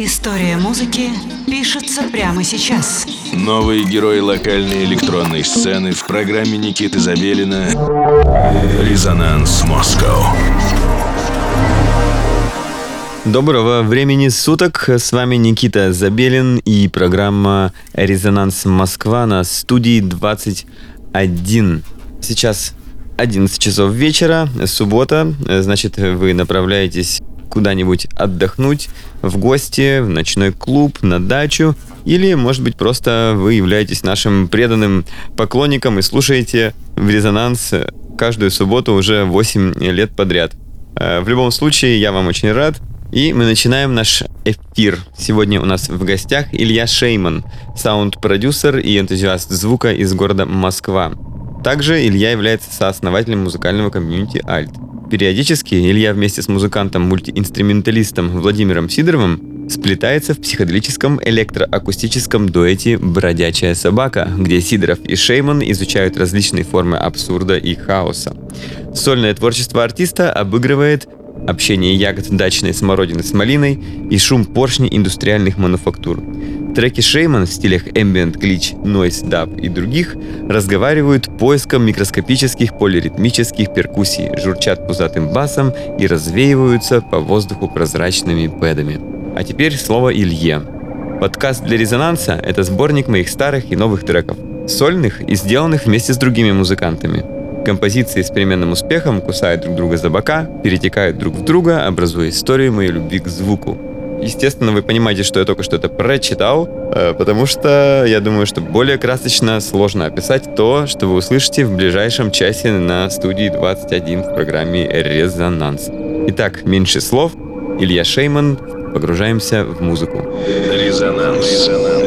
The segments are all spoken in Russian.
История музыки пишется прямо сейчас. Новые герои локальной электронной сцены в программе Никиты Забелина «Резонанс Москва». Доброго времени суток. С вами Никита Забелин и программа «Резонанс Москва» на студии 21. Сейчас 11 часов вечера, суббота, значит, вы направляетесь куда-нибудь отдохнуть, в гости, в ночной клуб, на дачу, или, может быть, просто вы являетесь нашим преданным поклонником и слушаете в резонанс каждую субботу уже 8 лет подряд. Э, в любом случае, я вам очень рад. И мы начинаем наш эфир. Сегодня у нас в гостях Илья Шейман, саунд-продюсер и энтузиаст звука из города Москва. Также Илья является сооснователем музыкального комьюнити «Альт». Периодически Илья вместе с музыкантом-мультиинструменталистом Владимиром Сидоровым сплетается в психоделическом электроакустическом дуэте «Бродячая собака», где Сидоров и Шейман изучают различные формы абсурда и хаоса. Сольное творчество артиста обыгрывает общение ягод дачной смородины с малиной и шум поршней индустриальных мануфактур. Треки Шейман в стилях Ambient, Glitch, Noise, Dub и других разговаривают поиском микроскопических полиритмических перкуссий, журчат пузатым басом и развеиваются по воздуху прозрачными пэдами. А теперь слово Илье. Подкаст для резонанса — это сборник моих старых и новых треков, сольных и сделанных вместе с другими музыкантами. Композиции с переменным успехом кусают друг друга за бока, перетекают друг в друга, образуя историю моей любви к звуку — Естественно, вы понимаете, что я только что это прочитал, э, потому что я думаю, что более красочно сложно описать то, что вы услышите в ближайшем часе на студии 21 в программе «Резонанс». Итак, меньше слов. Илья Шейман. Погружаемся в музыку. Резонанс. Резонанс.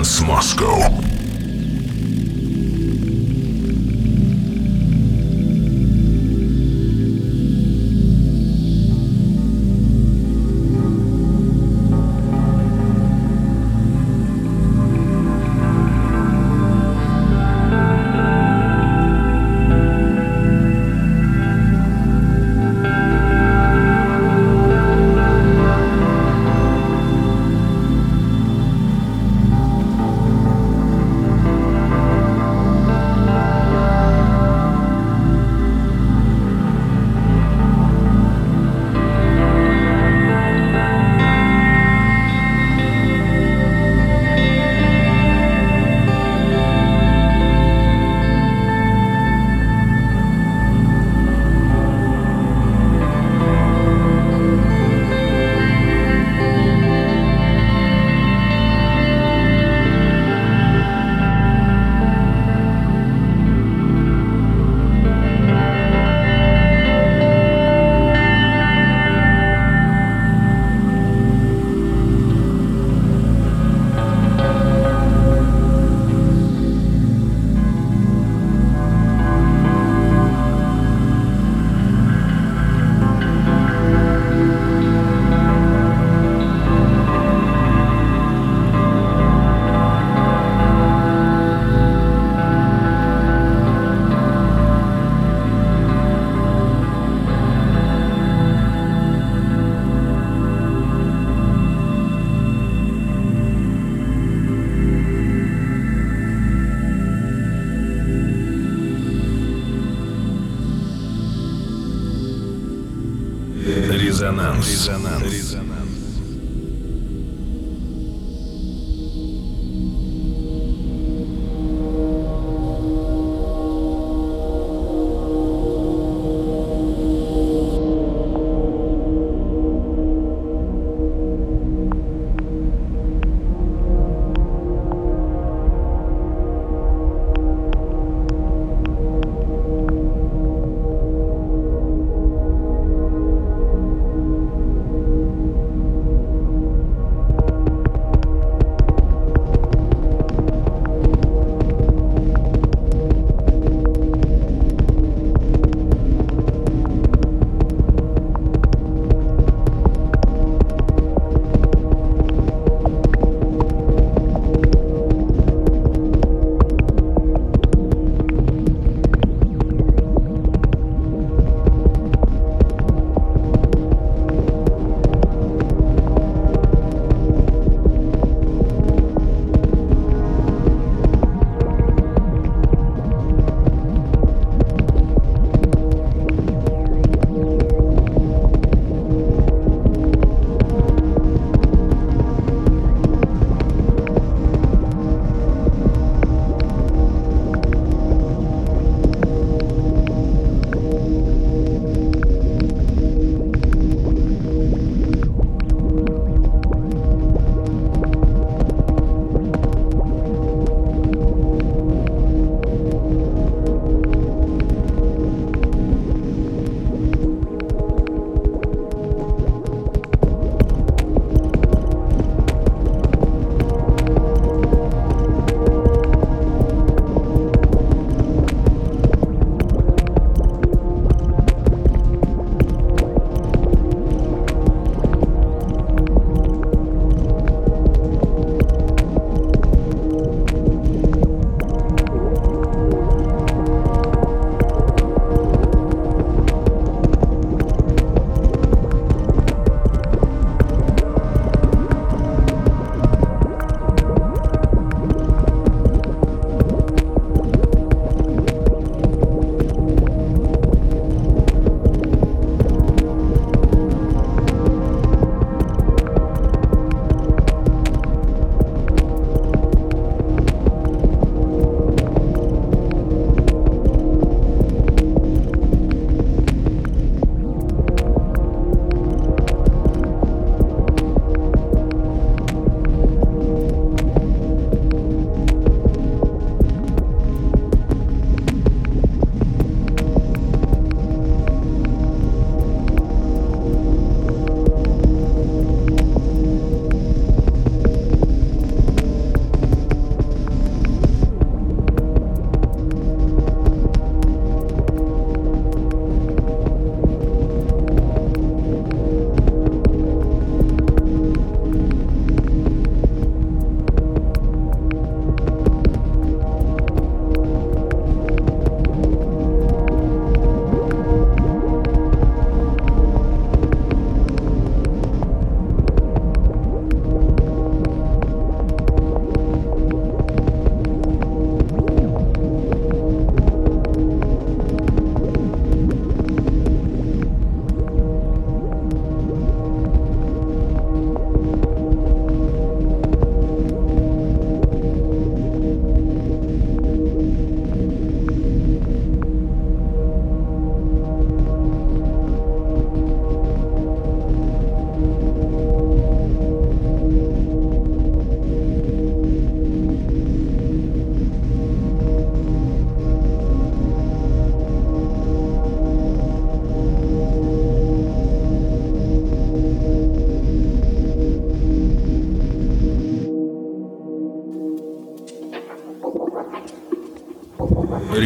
Резонанс Москва.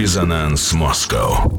Резонанс Москва.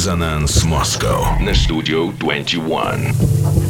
Резонанс Москва на студию 21.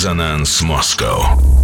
Резонанс Москва.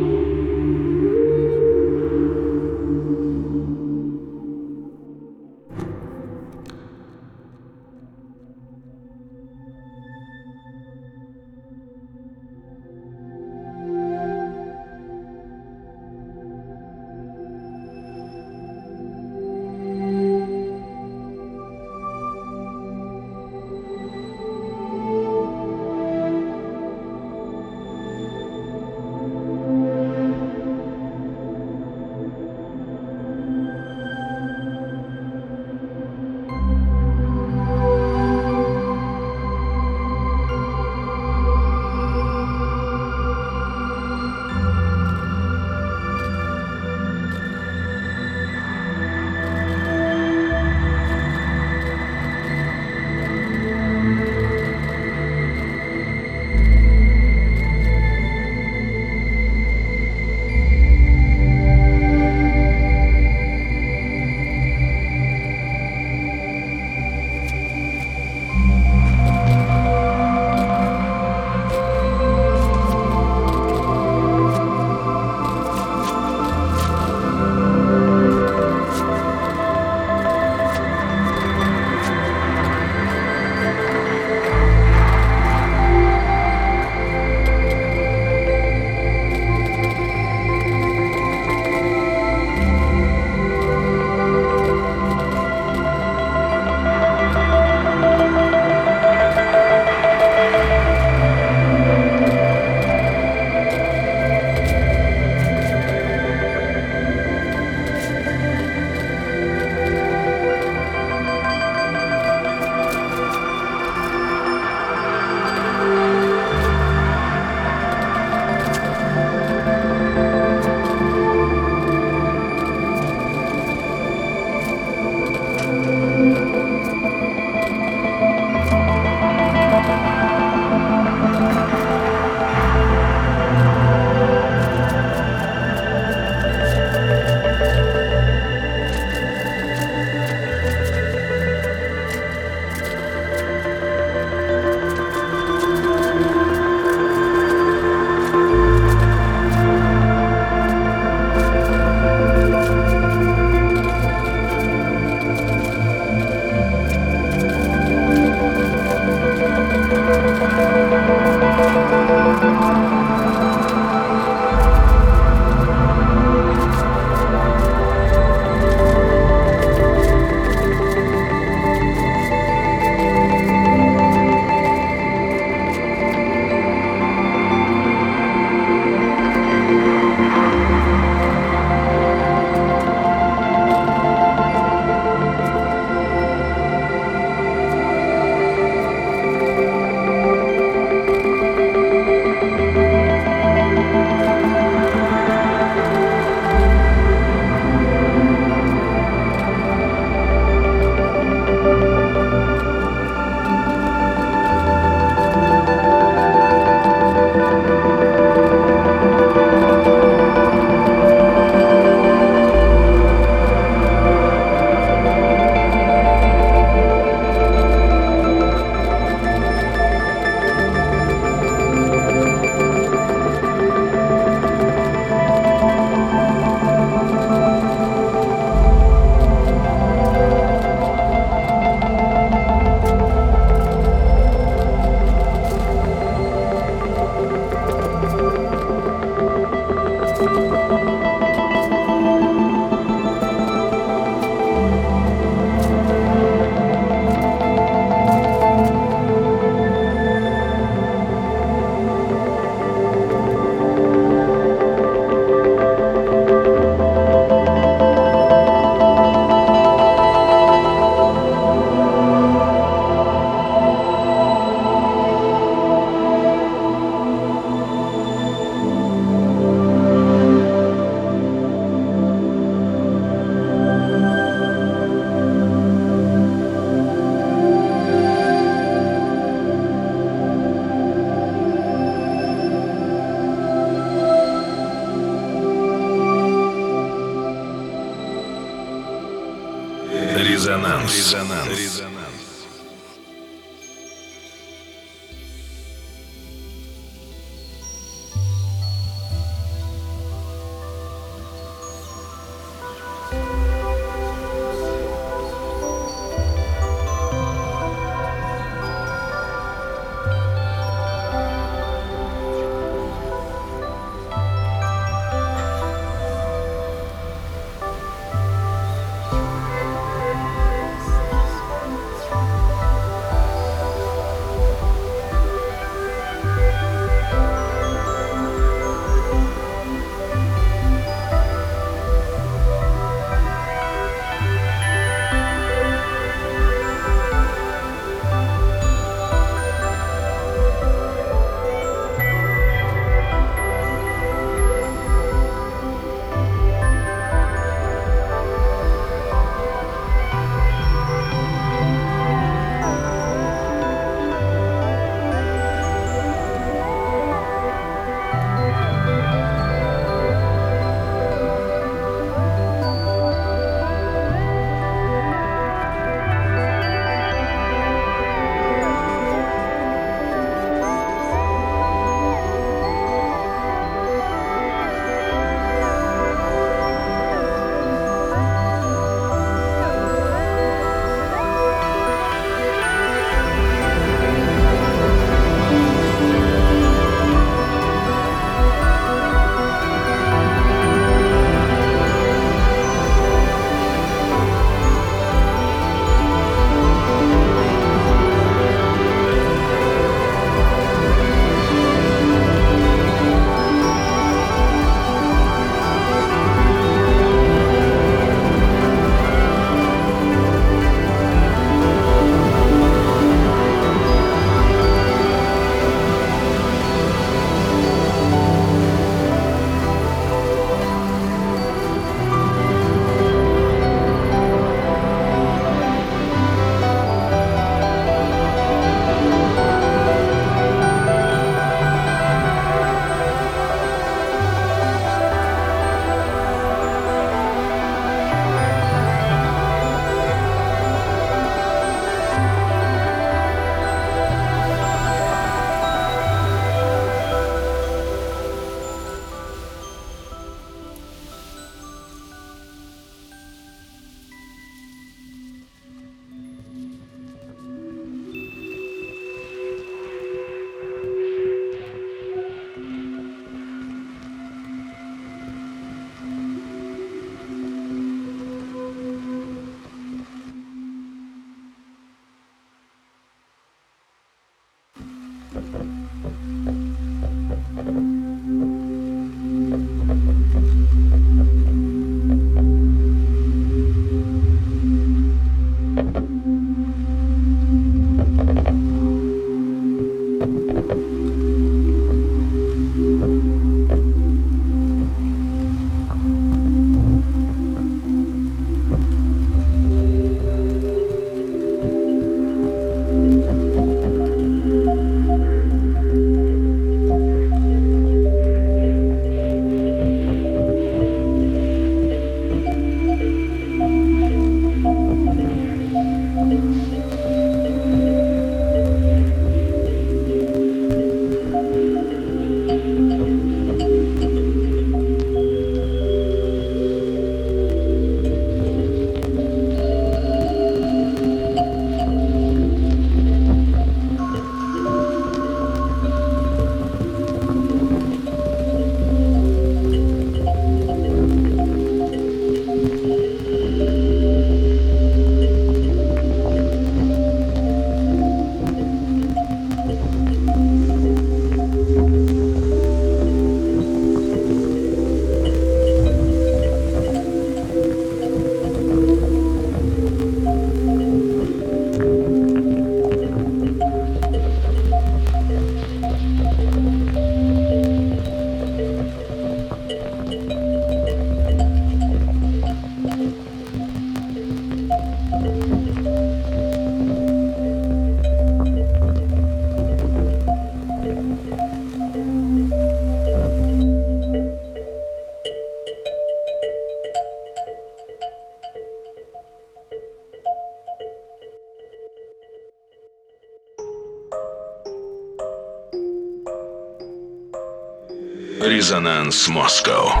Резонанс Москва.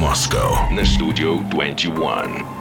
Резонанс Москва на студию 21.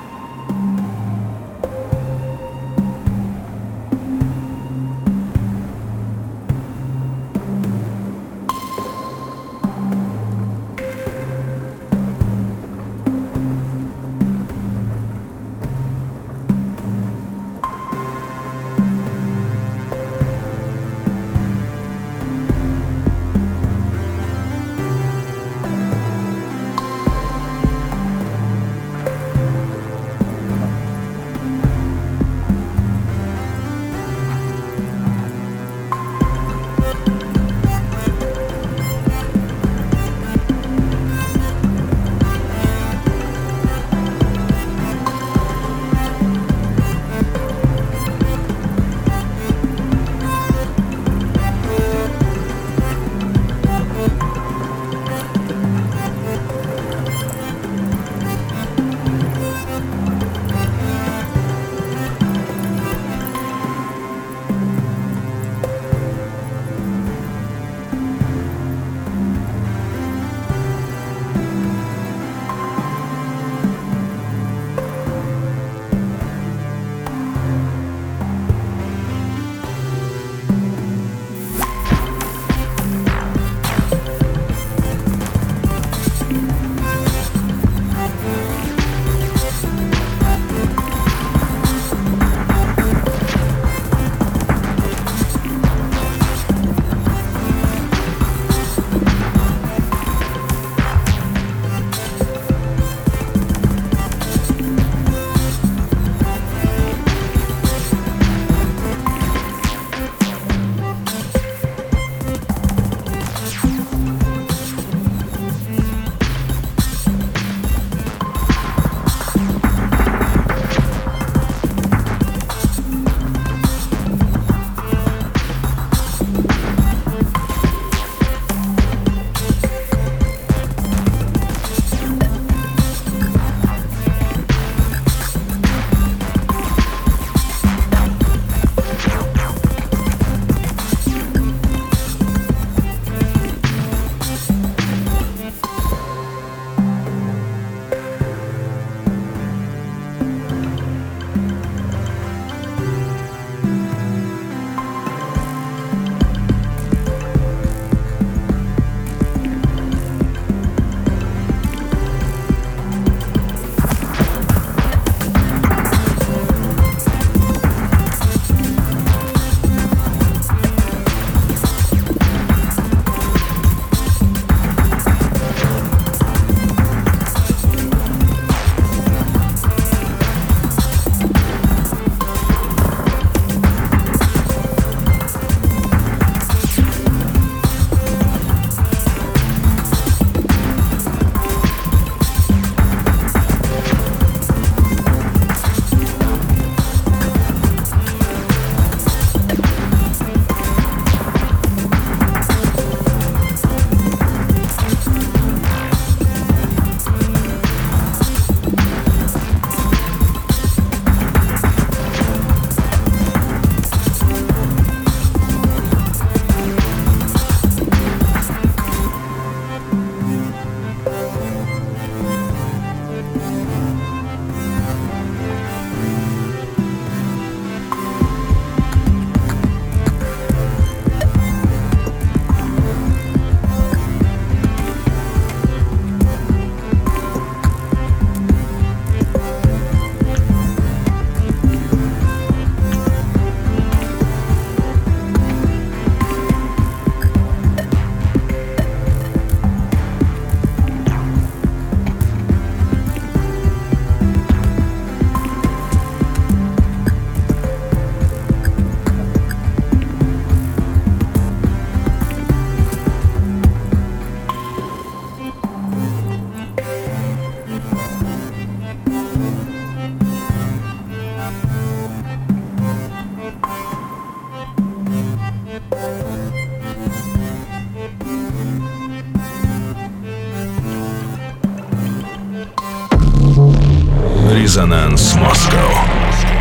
Резонанс Москва.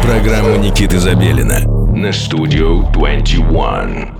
Программа Никиты Забелина на Студио 21.